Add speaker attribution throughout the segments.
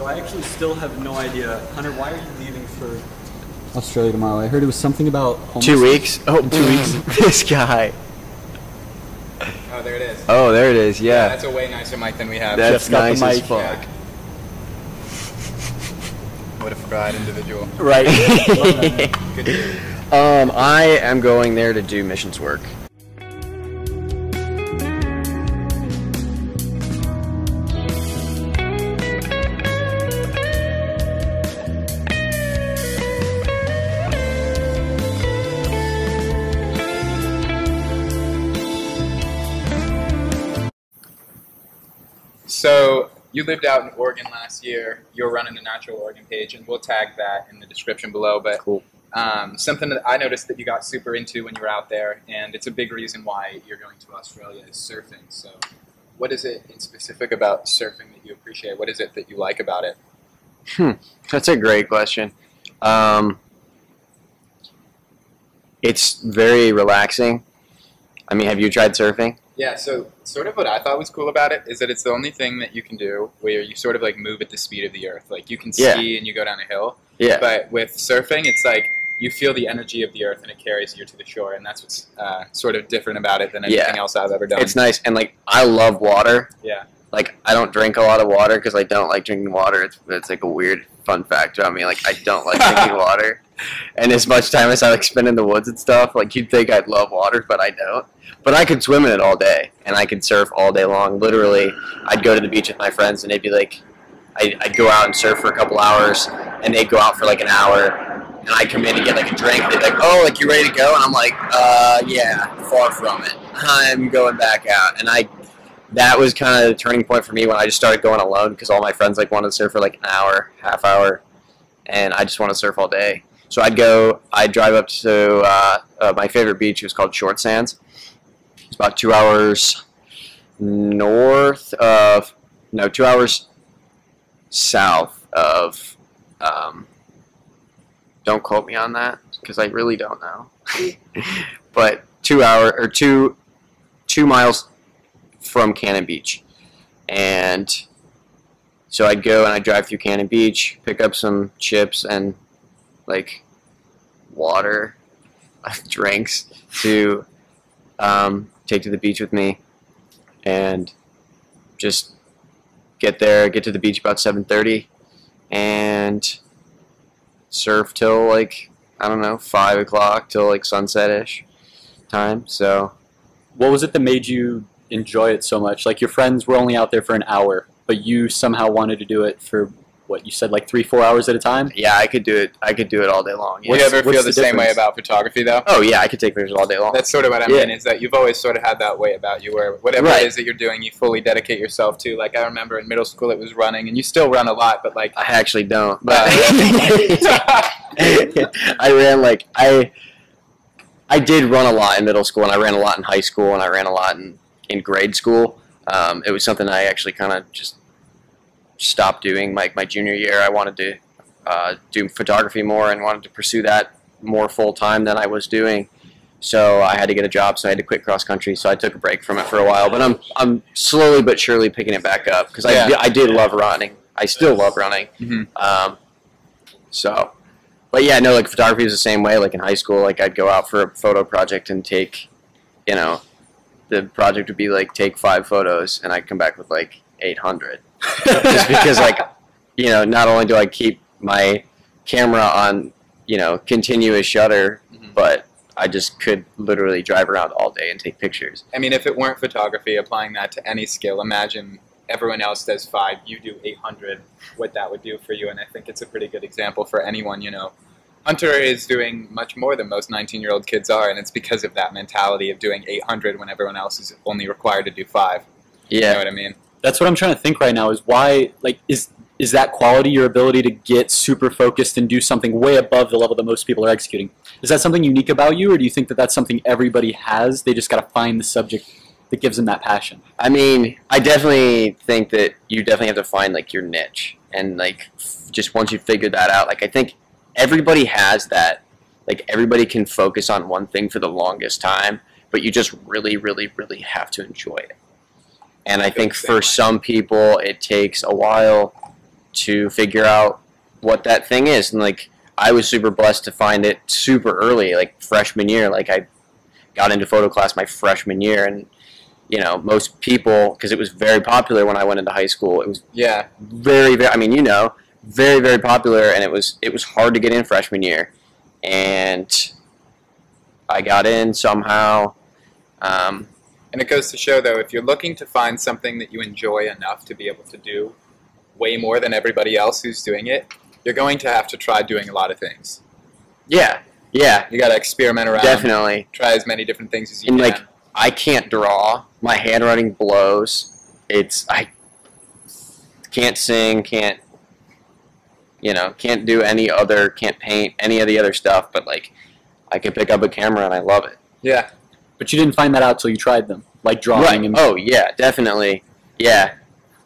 Speaker 1: So I actually still have no idea. Hunter, why are you leaving for
Speaker 2: Australia tomorrow. I heard it was something about
Speaker 3: Two weeks? Oh, two weeks. this guy.
Speaker 4: Oh, there it is.
Speaker 3: Oh, there it is. Yeah.
Speaker 4: That's a way nicer mic than we have.
Speaker 3: That's
Speaker 2: Jeff's got the
Speaker 3: nice as
Speaker 2: mic.
Speaker 3: fuck.
Speaker 4: Yeah. What a fried individual.
Speaker 2: Right.
Speaker 4: Good dude.
Speaker 3: Um, I am going there to do missions work.
Speaker 4: You lived out in Oregon last year. You're running the Natural Oregon page, and we'll tag that in the description below. But
Speaker 3: Cool.
Speaker 4: um, something that I noticed that you got super into when you were out there, and it's a big reason why you're going to Australia is surfing. So, what is it in specific about surfing that you appreciate? What is it that you like about it?
Speaker 3: Hmm, that's a great question. Um, it's very relaxing. I mean, have you tried surfing?
Speaker 4: Yeah, so sort of what I thought was cool about it is that it's the only thing that you can do where you sort of like move at the speed of the earth. Like you can
Speaker 3: Yeah.
Speaker 4: ski and you go down a hill,
Speaker 3: Yeah.
Speaker 4: but with surfing, it's like you feel the energy of the earth and it carries you to the shore, and that's what's uh, sort of different about it than
Speaker 3: Yeah.
Speaker 4: anything else I've ever done.
Speaker 3: It's nice, and like I love water.
Speaker 4: Yeah.
Speaker 3: Like I don't drink a lot of water because I don't like drinking water. It's, it's like a weird fun fact about me. Like I don't like drinking water, and as much time as I like spend in the woods and stuff, like you'd think I'd love water, but I don't. But I could swim in it all day, and I could surf all day long. Literally, I'd go to the beach with my friends, and they'd be like, I'd, I'd go out and surf for a couple hours, and they'd go out for like an hour, and I'd come in and get like a drink. They'd be like, "Oh, like you ready to go?" And I'm like, "Uh, yeah, far from it. I'm going back out." And I, that was kind of the turning point for me when I just started going alone because all my friends like wanted to surf for like an hour, half hour, and I just want to surf all day. So I'd go, I'd drive up to uh, uh, my favorite beach. It was called Short Sands. About two hours north of, no, two hours south of. Um, don't quote me on that because I really don't know. but two hour or two two miles from Cannon Beach, and so I'd go and I'd drive through Cannon Beach, pick up some chips and like water, drinks to um, take to the beach with me, and just get there, get to the beach about seven thirty, and surf till like I don't know five o'clock till like sunset ish time. So
Speaker 2: what was it that made you enjoy it so much? Like your friends were only out there for an hour, but you somehow wanted to do it for what you said, like three, four hours at a time.
Speaker 3: yeah, I could do it. I could do it all day long.
Speaker 4: Do you ever feel
Speaker 2: the
Speaker 4: the, same way about photography, though?
Speaker 3: Oh yeah, I could take pictures all day long.
Speaker 4: That's sort of what I
Speaker 3: Yeah.
Speaker 4: mean is that you've always sort of had that way about you, where whatever
Speaker 3: Right.
Speaker 4: it is that you're doing, you fully dedicate yourself to. Like I remember in middle school, it was running, and you still run a lot, but like
Speaker 3: I actually don't. But
Speaker 4: Uh,
Speaker 3: I ran like I I did run a lot in middle school and I ran a lot in high school and I ran a lot in, in grade school. Um, it was something I actually kind of just stopped doing. Like my junior year, I wanted to uh, do photography more and wanted to pursue that more full time than I was doing. So I had to get a job, so I had to quit cross country. So I took a break from it for a while, but I'm I'm slowly but surely picking it back up because I,
Speaker 4: Yeah.
Speaker 3: di- I did love running. I still love running.
Speaker 4: Mhm.
Speaker 3: Um, so, but yeah, no, like photography was the same way. Like in high school, like I'd go out for a photo project and take, you know, the project would be like take five photos, and I'd come back with like eight hundred, just because like, you know, not only do I keep my camera on, you know, continuous shutter,
Speaker 4: Mhm.
Speaker 3: but I just could literally drive around all day and take pictures.
Speaker 4: I mean, if it weren't photography, applying that to any skill, imagine everyone else does five, you do 800, what that would do for you. And I think it's a pretty good example for anyone, you know. Hunter is doing much more than most 19 year old kids are, and it's because of that mentality of doing 800 when everyone else is only required to do five. You know what I mean?
Speaker 2: That's what I'm trying to think right now. Is why like is is that quality your ability to get super focused and do something way above the level that most people are executing? Is that something unique about you, or do you think that that's something everybody has? They just got to find the subject that gives them that passion.
Speaker 3: I mean, I definitely think that you definitely have to find like your niche, and like just once you figure that out, like I think everybody has that. Like everybody can focus on one thing for the longest time, but you just really, really, really have to enjoy it. And I think for some people, it takes a while to figure out what that thing is. And like I was super blessed to find it super early, like freshman year. Like I got into photo class my freshman year, and you know most people because it was very popular when I went into high school. It was
Speaker 4: Yeah.
Speaker 3: very, very. I mean, you know, very, very popular, and it was it was hard to get in freshman year, and I got in somehow. Um,
Speaker 4: And it goes to show, though, if you're looking to find something that you enjoy enough to be able to do way more than everybody else who's doing it, you're going to have to try doing a lot of things.
Speaker 3: yeah, yeah,
Speaker 4: You got to experiment around,
Speaker 3: definitely.
Speaker 4: try as many different things as you
Speaker 3: And,
Speaker 4: can.
Speaker 3: like, I can't draw. My handwriting blows. It's I can't sing, can't you know, can't do any other, can't paint any of the other stuff. But like, I can pick up a camera and I love it.
Speaker 4: yeah,
Speaker 2: But you didn't find that out till you tried them, like drawing.
Speaker 3: Right.
Speaker 2: And,
Speaker 3: Oh yeah, definitely. Yeah.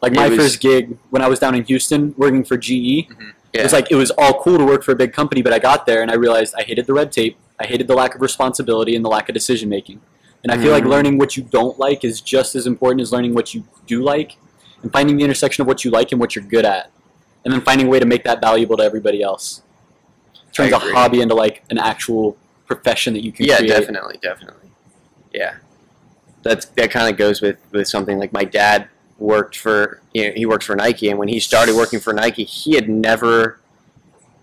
Speaker 2: like my
Speaker 3: was-
Speaker 2: first gig when I was down in Houston working for GE.
Speaker 3: Yeah.
Speaker 2: It was like it was all cool to work for a big company, but I got there and I realized I hated the red tape. I hated the lack of responsibility and the lack of decision making. And I feel like
Speaker 3: Mhm.
Speaker 2: learning what you don't like is just as important as learning what you do like, and finding the intersection of what you like and what you're good at, and then finding a way to make that valuable to everybody else. Turns a hobby into like an actual profession that you can
Speaker 3: yeah,
Speaker 2: create.
Speaker 3: definitely, definitely. Yeah. That's that kind of goes with with something like my dad worked for you know, he works for Nike and when he started working for Nike, he had never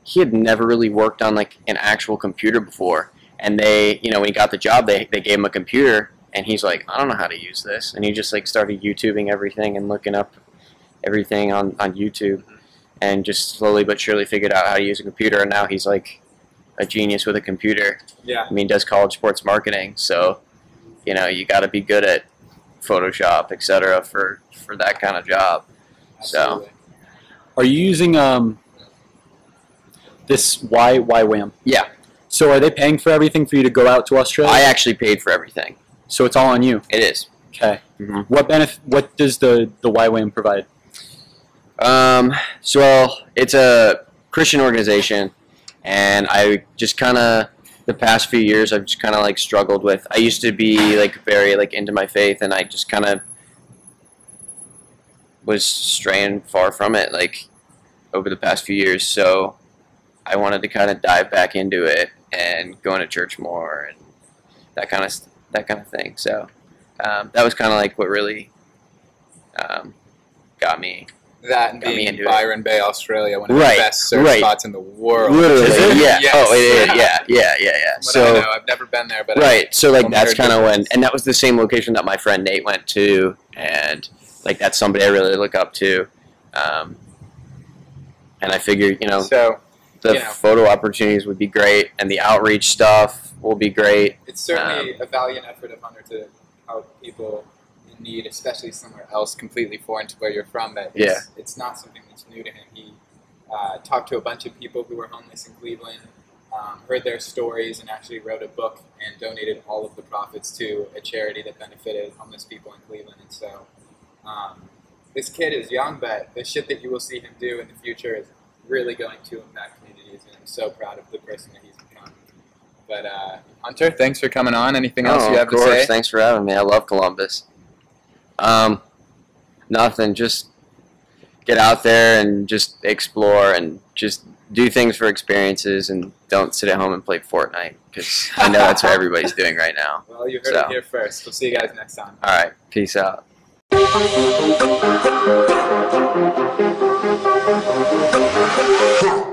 Speaker 3: he had never really worked on like an actual computer before. And they, you know, when he got the job, they they gave him a computer and he's like, I don't know how to use this. And he just like started YouTubing everything and looking up everything on on YouTube and just slowly but surely figured out how to use a computer and now he's like a genius with a computer.
Speaker 4: yeah.
Speaker 3: I mean, does college sports marketing, so you know you got to be good at Photoshop, etc. for for that kind of job. So.
Speaker 2: Are you using um this Y YWAM?
Speaker 3: yeah,
Speaker 2: So are they paying for everything for you to go out to Australia?
Speaker 3: I actually paid for everything.
Speaker 2: so it's all on you.
Speaker 3: It is.
Speaker 2: Okay.
Speaker 3: Mhm.
Speaker 2: What benefit? What does the the YWAM provide?
Speaker 3: Um, so it's a Christian organization, and I just kind of the past few years I've just kind of like struggled with. I used to be like very like into my faith, and I just kind of was straying far from it like over the past few years. So I wanted to kind of dive back into it and going to church more and that kind of that kind of thing. So um, that was kind of like what really um, got me
Speaker 4: That and being in
Speaker 3: it.
Speaker 4: Byron Bay, Australia, one of
Speaker 3: Right,
Speaker 4: the best surf
Speaker 3: right.
Speaker 4: spots in the world.
Speaker 3: Literally, yeah.
Speaker 4: Yes.
Speaker 3: Oh, it is. Yeah, yeah, yeah, yeah.
Speaker 4: I
Speaker 3: So
Speaker 4: know, I've never been there, but I-
Speaker 3: right, so like that's kind of when, and that was the same location that my friend Nate went to, and like that's somebody I really look up to. Um, and I figured, you know,
Speaker 4: so
Speaker 3: the
Speaker 4: you know.
Speaker 3: photo opportunities would be great, and the outreach stuff will be great.
Speaker 4: it's certainly
Speaker 3: Um,
Speaker 4: a valiant effort of Hunter to help people need, especially somewhere else completely foreign to where you're from. It's,
Speaker 3: Yeah.
Speaker 4: it's not something that's new to him. He uh, talked to a bunch of people who were homeless in Cleveland, um, heard their stories, and actually wrote a book and donated all of the profits to a charity that benefited homeless people in Cleveland. And so, um, this kid is young, but the shit that you will see him do in the future is really going to impact communities. And I'm so proud of the person that he's become. But uh, Hunter, thanks for coming on. Anything else
Speaker 3: oh,
Speaker 4: you have
Speaker 3: of course.
Speaker 4: to say?
Speaker 3: Thanks for having me. I love Columbus. Um, nothing. Just get out there and just explore and just do things for experiences and don't sit at home and play Fortnite because I know that's what everybody's doing right now.
Speaker 4: Well, you heard
Speaker 3: so.
Speaker 4: it here first. We'll see you guys next time.
Speaker 3: All right. Peace out.